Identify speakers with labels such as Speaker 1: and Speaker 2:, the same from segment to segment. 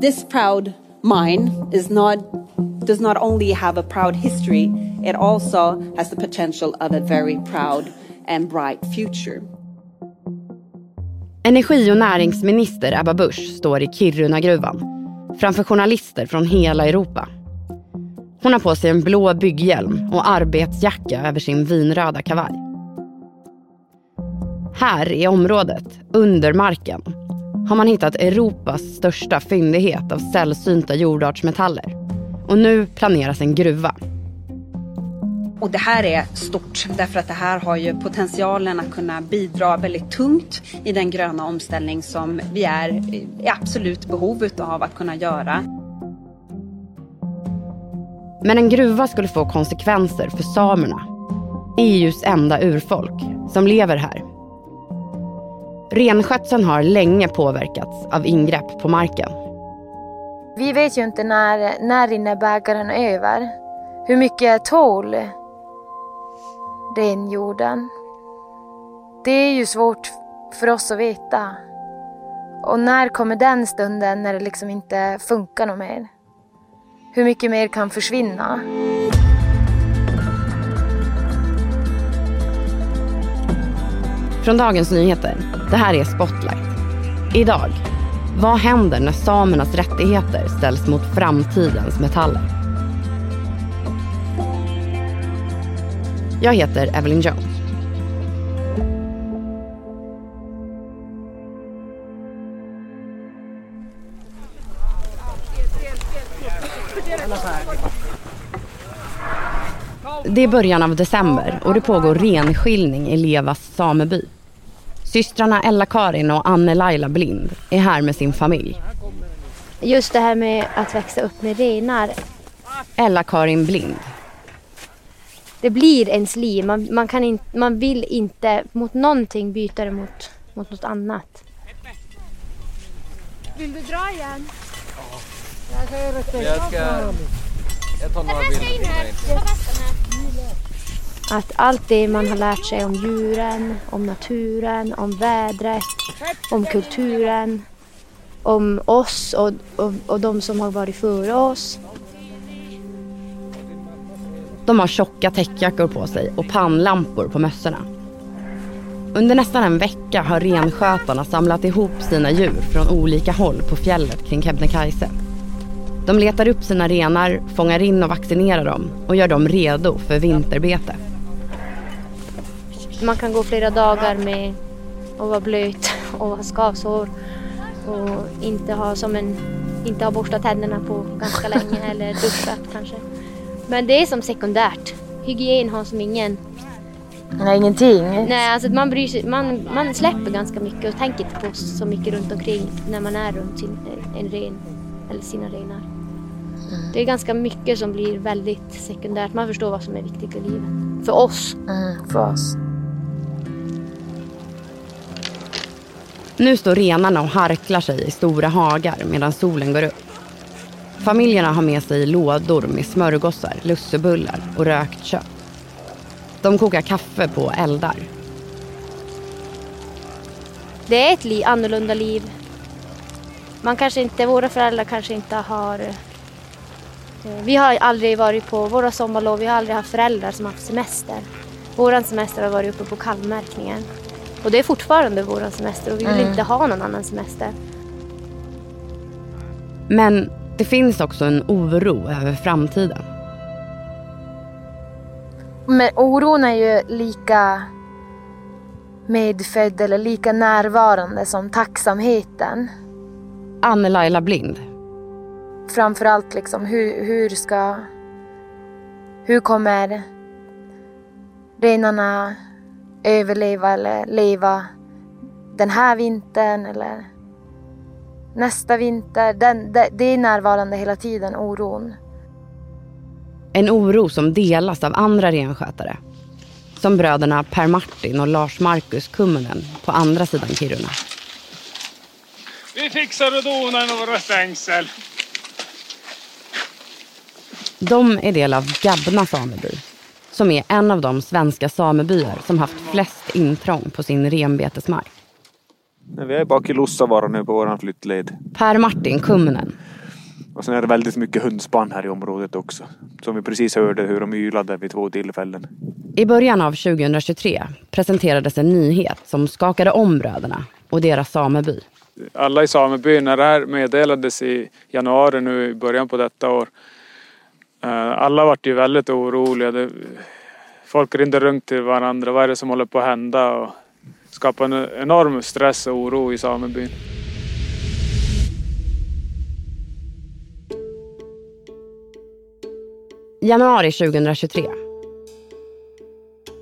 Speaker 1: this proud mine is not does not only have a proud history, it also has the potential of a very proud and bright future.
Speaker 2: Energi och näringsminister Ebba Busch står i Kirunagruvan framför journalister från hela Europa. Hon har på sig en blå bygghjälm och arbetsjacka över sin vinröda kavaj. Här i området, under marken, har man hittat Europas största fyndighet av sällsynta jordartsmetaller. Och nu planeras en gruva.
Speaker 1: Och det här är stort därför att det här har ju potentialen att kunna bidra väldigt tungt i den gröna omställning som vi är i absolut behov av att kunna göra.
Speaker 2: Men en gruva skulle få konsekvenser för samerna. EUs enda urfolk som lever här. Renskötseln har länge påverkats av ingrepp på marken.
Speaker 3: Vi vet ju inte när, när rinner bägaren över. Hur mycket tål renjorden? Det är ju svårt för oss att veta. Och när kommer den stunden när det liksom inte funkar något mer? Hur mycket mer kan försvinna?
Speaker 2: Från Dagens Nyheter. Det här är Spotlight. Idag. Vad händer när samernas rättigheter ställs mot framtidens metaller? Jag heter Evelyn Jones. Det är början av december och det pågår renskiljning i Levas sameby. Systrarna Ella-Karin och Anne-Laila Blind är här med sin familj.
Speaker 3: Just det här med att växa upp med renar.
Speaker 2: Ella-Karin Blind.
Speaker 3: Det blir ens liv. Man, man, kan in, man vill inte mot någonting byta det mot, mot något annat. Vill du dra igen?
Speaker 4: Jag ska... Jag tar några bilder.
Speaker 3: Att allt det man har lärt sig om djuren, om naturen, om vädret, om kulturen, om oss och, och, och de som har varit före oss.
Speaker 2: De har tjocka täckjackor på sig och pannlampor på mössorna. Under nästan en vecka har renskötarna samlat ihop sina djur från olika håll på fjället kring Kebnekaise. De letar upp sina renar, fångar in och vaccinerar dem och gör dem redo för vinterbete.
Speaker 3: Man kan gå flera dagar med att vara blöt och ha skavsår och inte ha, som en, inte ha borstat tänderna på ganska länge eller duschat kanske. Men det är som sekundärt. Hygien har som ingen...
Speaker 5: Nej, ingenting.
Speaker 3: Nej, alltså man, bryr sig, man, man släpper ganska mycket och tänker inte på så mycket runt omkring när man är runt sin, en ren eller sina renar. Det är ganska mycket som blir väldigt sekundärt. Man förstår vad som är viktigt i livet. För oss.
Speaker 5: Mm, för oss.
Speaker 2: Nu står renarna och harklar sig i stora hagar medan solen går upp. Familjerna har med sig lådor med smörgåsar, lussebullar och rökt kött. De kokar kaffe på eldar.
Speaker 3: Det är ett li annorlunda liv. Man kanske inte, våra föräldrar kanske inte har... Eh, vi har aldrig varit på våra sommarlov, vi har aldrig haft föräldrar som haft semester. Vår semester har varit uppe på kalvmärkningen. Och det är fortfarande våran semester och vi vill
Speaker 5: Mm.
Speaker 3: inte ha någon annan semester.
Speaker 2: Men det finns också en oro över framtiden.
Speaker 3: Men oron är ju lika medfödd eller lika närvarande som tacksamheten.
Speaker 2: Anne-Laila Blind.
Speaker 3: Framförallt liksom hur, hur ska... Hur kommer renarna överleva eller leva den här vintern eller nästa vinter? Den, det, det är närvarande hela tiden, oron.
Speaker 2: En oro som delas av andra renskötare. Som bröderna Per Martin och Lars Markus Kummunen på andra sidan Kiruna.
Speaker 6: Vi fixar och donar några stängsel.
Speaker 2: De är del av Gabna sameby. Som är en av de svenska samebyar som haft flest intrång på sin renbetesmark.
Speaker 7: Vi är bak i Lussavaara nu på våran flyttled.
Speaker 2: Per Martin Kummunen.
Speaker 7: Och sen är det väldigt mycket hundspann här i området också. Som vi precis hörde hur de ylade vid två tillfällen.
Speaker 2: I början av 2023 presenterades en nyhet som skakade om bröderna och deras sameby.
Speaker 6: Alla i samebyn, när det här meddelades i januari nu i början på detta år. Eh, alla vart ju väldigt oroliga. Folk ringde runt till varandra. Vad är det som håller på att hända? Och skapade en enorm stress och oro i samebyn.
Speaker 2: Januari 2023.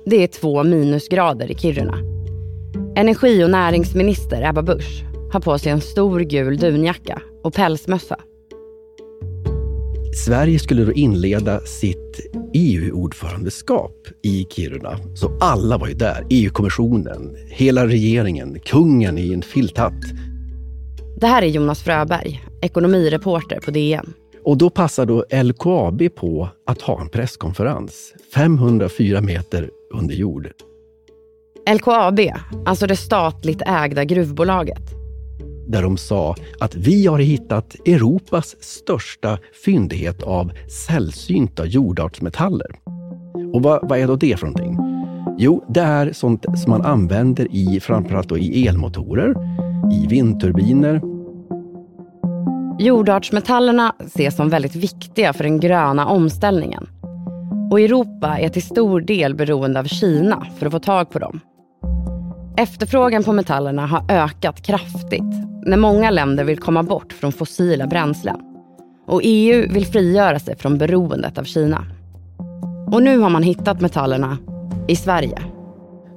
Speaker 2: Det är två minusgrader i Kiruna. Energi och näringsminister Ebba Busch har på sig en stor gul dunjacka och pälsmössa.
Speaker 8: Sverige skulle då inleda sitt EU-ordförandeskap i Kiruna. Så alla var ju där. EU-kommissionen, hela regeringen, kungen i en filthatt.
Speaker 2: Det här är Jonas Fröberg, ekonomireporter på DN.
Speaker 8: Och då passar då LKAB på att ha en presskonferens 504 meter under jord.
Speaker 2: LKAB, alltså det statligt ägda gruvbolaget.
Speaker 8: Där de sa att vi har hittat Europas största fyndighet av sällsynta jordartsmetaller. Och vad, vad är då det för någonting? Jo, det är sånt som man använder i framförallt då i elmotorer, i vindturbiner.
Speaker 2: Jordartsmetallerna ses som väldigt viktiga för den gröna omställningen. Och Europa är till stor del beroende av Kina för att få tag på dem. Efterfrågan på metallerna har ökat kraftigt när många länder vill komma bort från fossila bränslen. Och EU vill frigöra sig från beroendet av Kina. Och nu har man hittat metallerna i Sverige.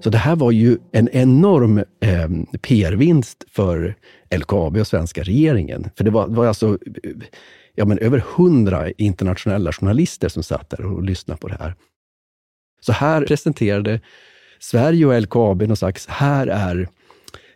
Speaker 8: Så det här var ju en enorm eh, PR-vinst för LKAB och svenska regeringen. För det var, var alltså ja, men över hundra internationella journalister som satt där och lyssnade på det här. Så här presenterade Sverige och LKAB någon slags, här är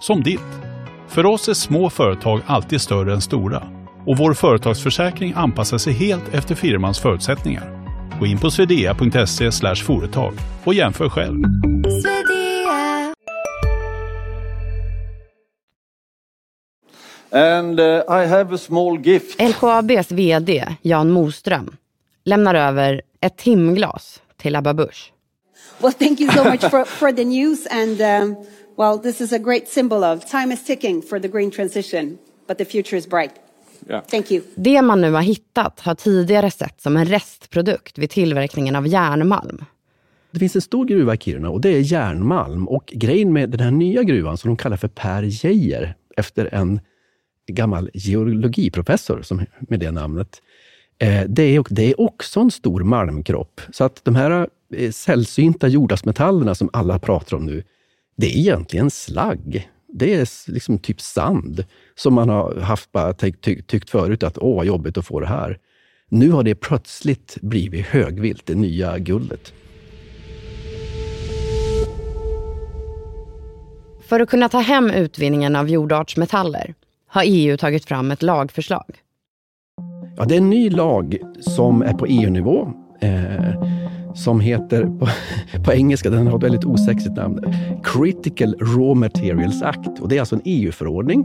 Speaker 9: som ditt. För oss är små företag alltid större än stora och vår företagsförsäkring anpassar sig helt efter firmans förutsättningar. Gå in på swedea.se företag och jämför själv.
Speaker 10: And uh, I have a small gift.
Speaker 2: LKABs VD Jan Moström lämnar över ett timglas till Ebba Busch.
Speaker 1: Well, thank you so much for, for the news. And um, well, this is a great symbol of time is ticking for the green transition, but the future is bright.
Speaker 6: Ja.
Speaker 1: Thank you.
Speaker 2: Det man nu har hittat har tidigare sett som en restprodukt vid tillverkningen av järnmalm.
Speaker 8: Det finns en stor gruva i Kiruna och det är järnmalm. Och grejen med den här nya gruvan, som de kallar för Per Geijer, efter en gammal geologiprofessor som, med det namnet, eh, det, är, det är också en stor malmkropp. Så att de här eh, sällsynta jordartsmetallerna som alla pratar om nu, det är egentligen slagg. Det är liksom typ sand som man har haft bara ty, ty, tyckt förut att åh, vad jobbigt att få det här. Nu har det plötsligt blivit högvilt, det nya guldet.
Speaker 2: För att kunna ta hem utvinningen av jordartsmetaller har EU tagit fram ett lagförslag.
Speaker 8: Ja, det är en ny lag som är på EU-nivå. Eh, som heter, på, på engelska, den har ett väldigt osexigt namn, Critical Raw Materials Act. Och det är alltså en EU-förordning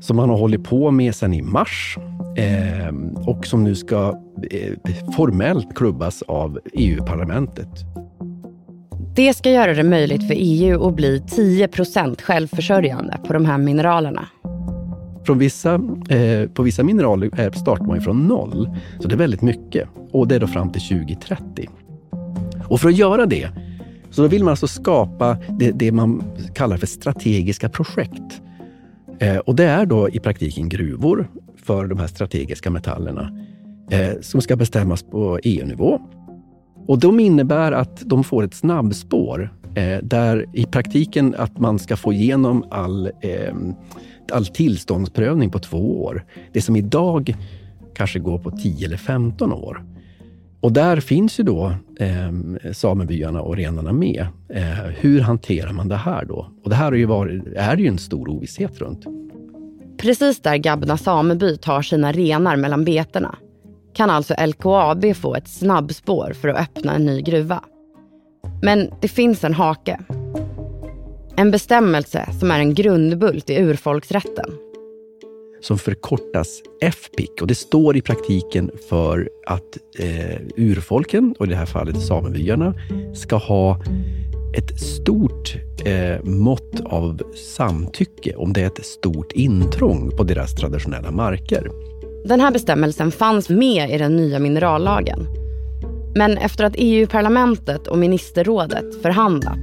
Speaker 8: som man har hållit på med sedan i mars eh, och som nu ska eh, formellt klubbas av EU-parlamentet.
Speaker 2: Det ska göra det möjligt för EU att bli 10% självförsörjande på de här mineralerna.
Speaker 8: Från vissa, eh, på vissa mineraler startar man från noll, så det är väldigt mycket. Och det är då fram till 2030. Och för att göra det, så då vill man alltså skapa det, det man kallar för strategiska projekt. Eh, och det är då i praktiken gruvor för de här strategiska metallerna eh, som ska bestämmas på EU-nivå. Och de innebär att de får ett snabbspår Eh, där i praktiken att man ska få igenom all, eh, all tillståndsprövning på två år. Det som idag kanske går på 10 eller 15 år. Och där finns ju då eh, samebyarna och renarna med. Eh, hur hanterar man det här då? Och det här är ju, varit, är ju en stor ovisshet runt.
Speaker 2: Precis där Gabna sameby tar sina renar mellan betena kan alltså LKAB få ett snabbspår för att öppna en ny gruva. Men det finns en hake. En bestämmelse som är en grundbult i urfolksrätten.
Speaker 8: Som förkortas FPIC och det står i praktiken för att eh, urfolken, och i det här fallet samebyarna, ska ha ett stort eh, mått av samtycke om det är ett stort intrång på deras traditionella marker.
Speaker 2: Den här bestämmelsen fanns med i den nya minerallagen. Men efter att EU-parlamentet och ministerrådet förhandlat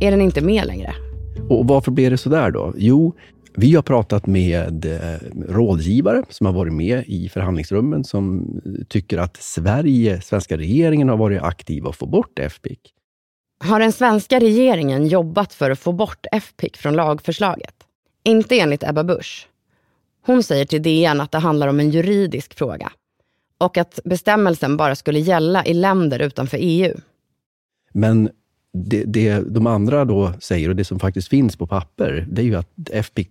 Speaker 2: är den inte med längre.
Speaker 8: Och varför blev det så där då? Jo, vi har pratat med eh, rådgivare som har varit med i förhandlingsrummen som tycker att Sverige, svenska regeringen har varit aktiv att få bort FPIC.
Speaker 2: Har den svenska regeringen jobbat för att få bort FPIC från lagförslaget? Inte enligt Ebba Busch. Hon säger till DN att det handlar om en juridisk fråga och att bestämmelsen bara skulle gälla i länder utanför EU.
Speaker 8: Men det, det de andra då säger, och det som faktiskt finns på papper, det är ju att FPIC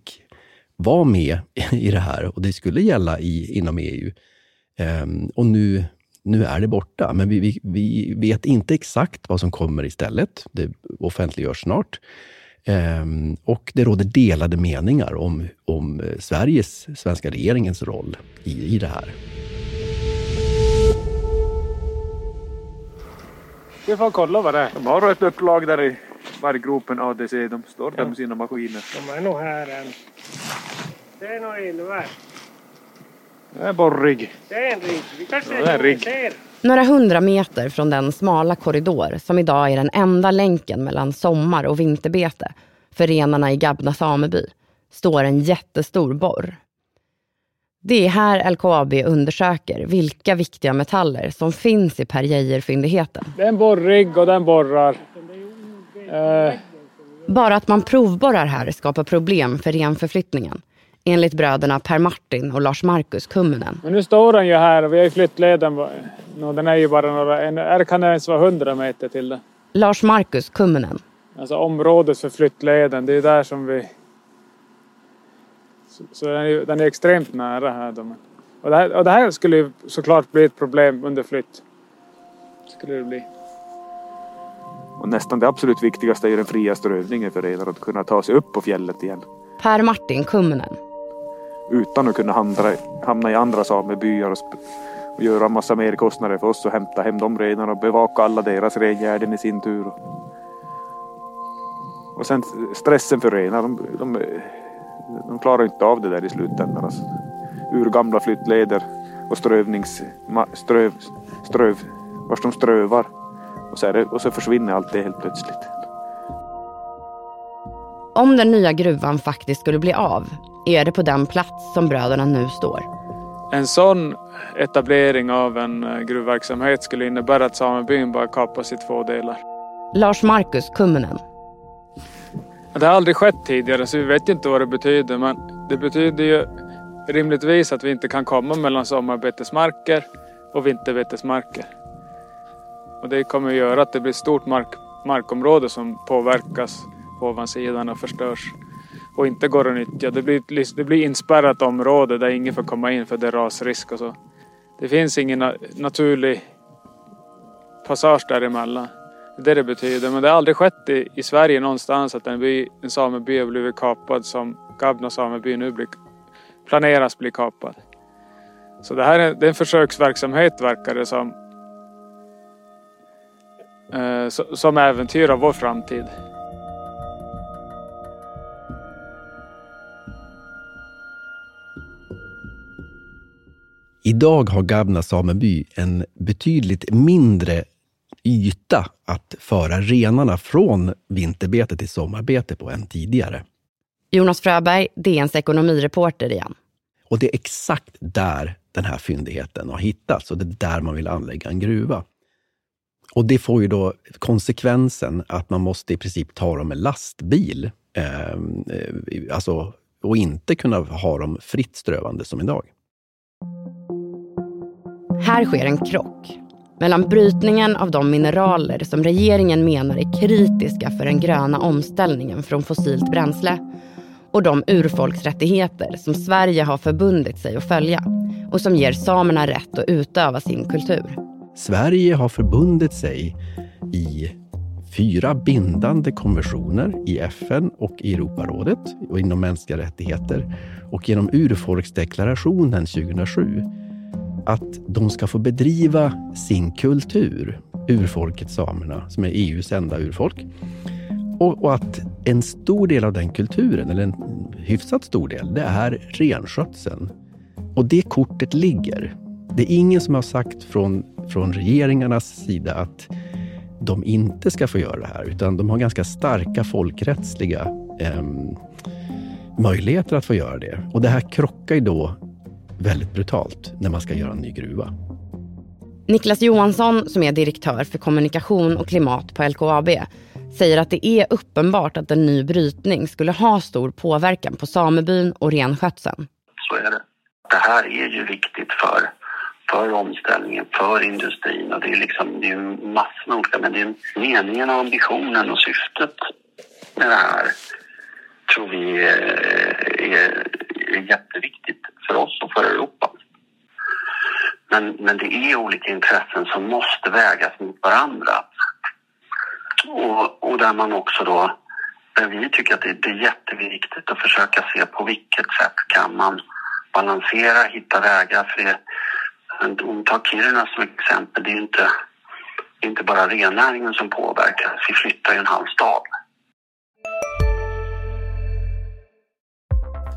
Speaker 8: var med i det här och det skulle gälla i, inom EU. Um, ehm, och nu, nu är det borta, men vi, vi, vi vet inte exakt vad som kommer istället. Det offentliggörs snart. Um, och det råder delade meningar om, om Sveriges, svenska regeringens roll i, i det här.
Speaker 6: Vi får kolla vad det är.
Speaker 7: De har ett upplag där i varggropen ADC. De står där med sina maskiner.
Speaker 11: De är nog här än. Det är nog ilver.
Speaker 7: Det är borrig.
Speaker 11: Det är en rigg. Vi kanske
Speaker 7: Ja, det är en rigg.
Speaker 11: ser.
Speaker 2: Några hundra meter från den smala korridor som idag är den enda länken mellan sommar och vinterbete för renarna i Gabna sameby står en jättestor borr. Det är här LKAB undersöker vilka viktiga metaller som finns i Per Geijer-fyndigheten.
Speaker 6: Det är en borrig och den borrar. Eh,
Speaker 2: Bara att man provborrar här skapar problem för renförflyttningen. Enligt bröderna Per Martin och Lars Markus Kumminen.
Speaker 6: men nu står den ju här och vi har ju flyttleden. Den är ju bara några, en, kan det ens vara 100 meter till det.
Speaker 2: Lars Markus Kumminen.
Speaker 6: Alltså området för flyttleden, det är där som vi... Så, den, är, den är extremt nära här. Då. Och, det här och det här skulle ju såklart bli ett problem under flytt. Skulle det bli.
Speaker 7: Och nästan det absolut viktigaste är ju den fria strövningen för renar. Att kunna ta sig upp på fjället igen.
Speaker 2: Per Martin Kumminen.
Speaker 7: Utan att kunna hamna, hamna i andra samebyar och, och göra massa merkostnader för oss att hämta hem de renarna och bevaka alla deras rengärden i sin tur. Och sen stressen för renar. De, de, de klarar inte av det där i slutändan. Alltså. Urgamla flyttleder och strövnings... Ströv, ströv, vars de strövar. Och så, det, och så försvinner allt det helt plötsligt.
Speaker 2: Om den nya gruvan faktiskt skulle bli av är det på den plats som bröderna nu står.
Speaker 6: En sån etablering av en eh, gruvverksamhet skulle innebära att samebyn bara kapas i två delar.
Speaker 2: Lars Markus Kumminen.
Speaker 6: Det har aldrig skett tidigare så vi vet inte vad det betyder men det betyder ju rimligtvis att vi inte kan komma mellan sommarbetesmarker och vinterbetesmarker. Och det kommer att göra att det blir ett stort mark, markområde som påverkas på ovansidan och förstörs och inte går att nyttja. Det blir, ett det blir inspärrat område där ingen får komma in för det är rasrisk och så. Det finns ingen na- naturlig passage däremellan. Det är det det betyder. Men det har aldrig skett i, i Sverige någonstans att en, by, en sameby har blivit kapad som Gabna sameby nu blir, planeras bli kapad. Så det här är, det är en försöksverksamhet verkar det som. Eh, som äventyrar vår framtid.
Speaker 8: Idag har Gabna sameby en betydligt mindre yta att föra renarna från vinterbete till sommarbete på än tidigare.
Speaker 2: Jonas Fröberg, DNs ekonomireporter igen.
Speaker 8: Och det är exakt där den här fyndigheten har hittats och det är där man vill anlägga en gruva. Och det får ju då konsekvensen att man måste i princip ta dem med lastbil. Eh, alltså, och inte kunna ha dem fritt strövande som idag.
Speaker 2: Här sker en krock mellan brytningen av de mineraler som regeringen menar är kritiska för den gröna omställningen från fossilt bränsle och de urfolksrättigheter som Sverige har förbundit sig att följa och som ger samerna rätt att utöva sin kultur.
Speaker 8: Sverige har förbundit sig i fyra bindande konventioner i FN och i Europarådet och inom mänskliga rättigheter och genom urfolksdeklarationen 2007 att de ska få bedriva sin kultur, urfolket samerna, som är EUs enda urfolk. Och, och, att en stor del av den kulturen, eller en hyfsat stor del, det är renskötseln. Och det kortet ligger. Det är ingen som har sagt från, från regeringarnas sida att de inte ska få göra det här, utan de har ganska starka folkrättsliga eh, möjligheter att få göra det. Och det här krockar ju då väldigt brutalt när man ska göra en ny gruva.
Speaker 2: Niklas Johansson, som är direktör för kommunikation och klimat på LKAB, säger att det är uppenbart att en ny brytning skulle ha stor påverkan på samebyn och renskötseln.
Speaker 12: Så är det. Det här är ju viktigt för, för omställningen, för industrin och det är liksom, det är massor med olika, men det är meningen och ambitionen och syftet med det här tror vi är, är, är jätteviktigt för oss och för Europa. Men, men det är olika intressen som måste vägas mot varandra. Och, och där man också då, där vi tycker att det, det är jätteviktigt att försöka se på vilket sätt kan man balansera, hitta vägar. För det, om tar Kiruna som exempel, det är inte, inte bara rennäringen som påverkas. Vi flyttar ju en halv stad.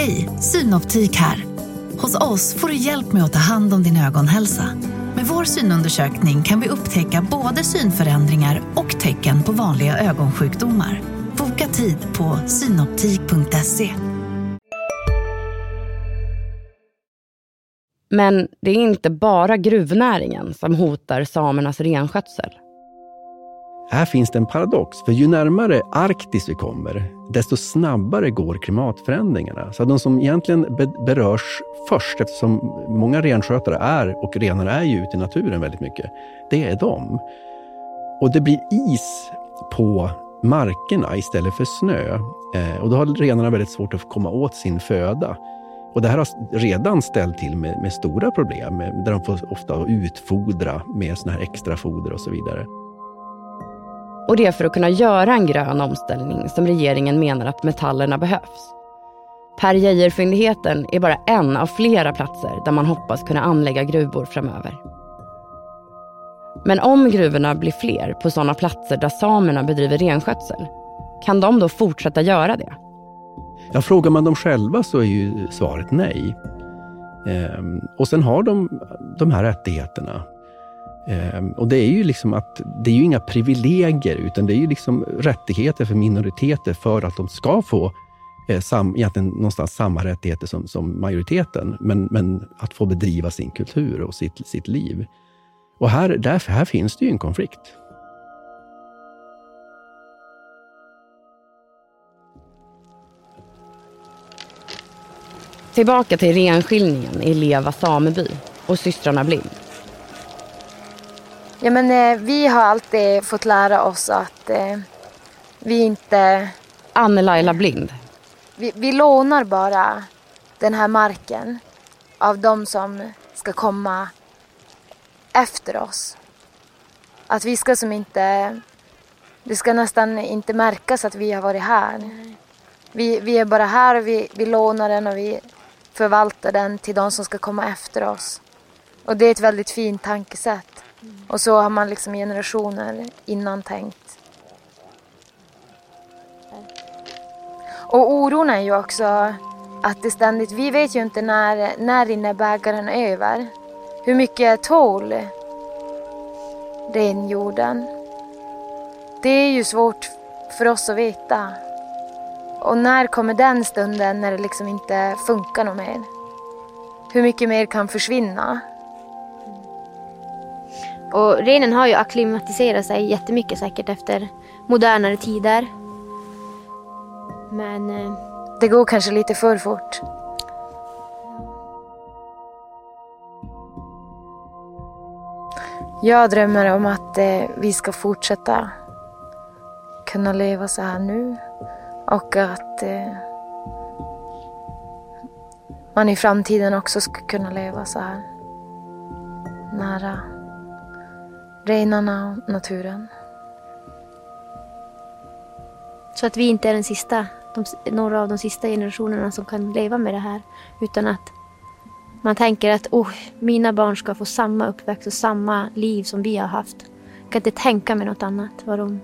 Speaker 13: Hej, Synoptik här. Hos oss får du hjälp med att ta hand om din ögonhälsa. Med vår synundersökning kan vi upptäcka både synförändringar och tecken på vanliga ögonsjukdomar. Boka tid på synoptik.se.
Speaker 2: Men det är inte bara gruvnäringen som hotar samernas renskötsel.
Speaker 8: Här finns det en paradox, för ju närmare Arktis vi kommer, desto snabbare går klimatförändringarna. Så de som egentligen berörs först, eftersom många renskötare är, och renar är ju ute i naturen väldigt mycket, det är de. Och det blir is på markerna istället för snö. Eh, och då har renarna väldigt svårt att komma åt sin föda. Och det här har redan ställt till med, med stora problem, där de får ofta utfodra med såna här extra foder och så vidare.
Speaker 2: Och det är för att kunna göra en grön omställning som regeringen menar att metallerna behövs. Per Geijer-fyndigheten är bara en av flera platser där man hoppas kunna anlägga gruvor framöver. Men om gruvorna blir fler på sådana platser där samerna bedriver renskötsel, kan de då fortsätta göra det?
Speaker 8: Ja, frågar man dem själva så är ju svaret nej. Ehm, och sen har de de här rättigheterna Ehm, och det är ju liksom att det är ju inga privilegier, utan det är ju liksom rättigheter för minoriteter för att de ska få eh, sam, egentligen någonstans samma rättigheter som, som majoriteten, men, men att få bedriva sin kultur och sitt, sitt liv. Och här, därför, här finns det ju en konflikt.
Speaker 2: Tillbaka till renskiljningen i Leva sameby och systrarna Blind.
Speaker 3: Ja, men, eh, vi har alltid fått lära oss att eh, vi inte...
Speaker 2: Anne-Laila Blind.
Speaker 3: Vi, vi lånar bara den här marken av de som ska komma efter oss. Att vi ska som inte... Det ska nästan inte märkas att vi har varit här. Vi, vi är bara här och vi, vi lånar den och vi förvaltar den till de som ska komma efter oss. Och det är ett väldigt fint tankesätt.
Speaker 5: Och så har man liksom generationer innan tänkt. Och oron är ju också att det ständigt, vi vet ju inte när, när rinner bägaren över. Hur mycket tål renjorden? Det är ju svårt för oss att veta. Och när kommer den stunden när det liksom inte funkar något mer? Hur mycket mer kan försvinna?
Speaker 3: Och renen har ju akklimatiserat sig jättemycket säkert efter modernare tider. Men eh,
Speaker 5: Det går kanske lite för fort. Jag drömmer om att eh, vi ska fortsätta kunna leva så här nu och att eh, man i framtiden också ska kunna leva så här nära renarna och naturen.
Speaker 3: så att vi inte är den sista, de, några av de sista generationerna som kan leva med det här. Utan att man tänker att oh, mina barn ska få samma uppväxt och samma liv som vi har haft. Jag kan inte tänka mig något annat. Vad de...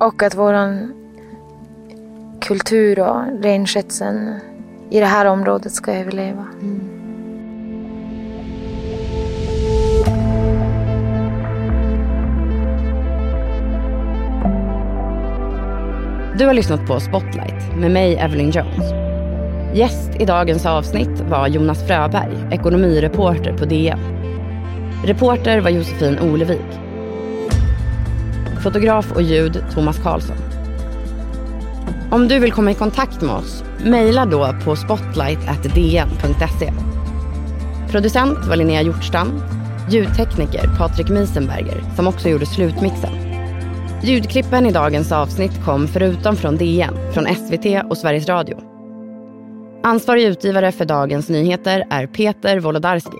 Speaker 5: Och att våran kultur och renskötseln i det här området ska överleva.
Speaker 2: Du har lyssnat på Spotlight med mig, Evelyn Jones. Gäst i dagens avsnitt var Jonas Fröberg, ekonomireporter på DN. Reporter var Josefin Olevik. Fotograf och ljud Thomas Karlsson. Om du vill komma i kontakt med oss, mejla då på spotlight.dn.se. Producent var Linnea Hjortstam, ljudtekniker Patrik Miesenberger som också gjorde slutmixen. Ljudklippen i dagens avsnitt kom förutom från DN, från SVT och Sveriges Radio. Ansvarig utgivare för dagens nyheter är Peter Wolodarski.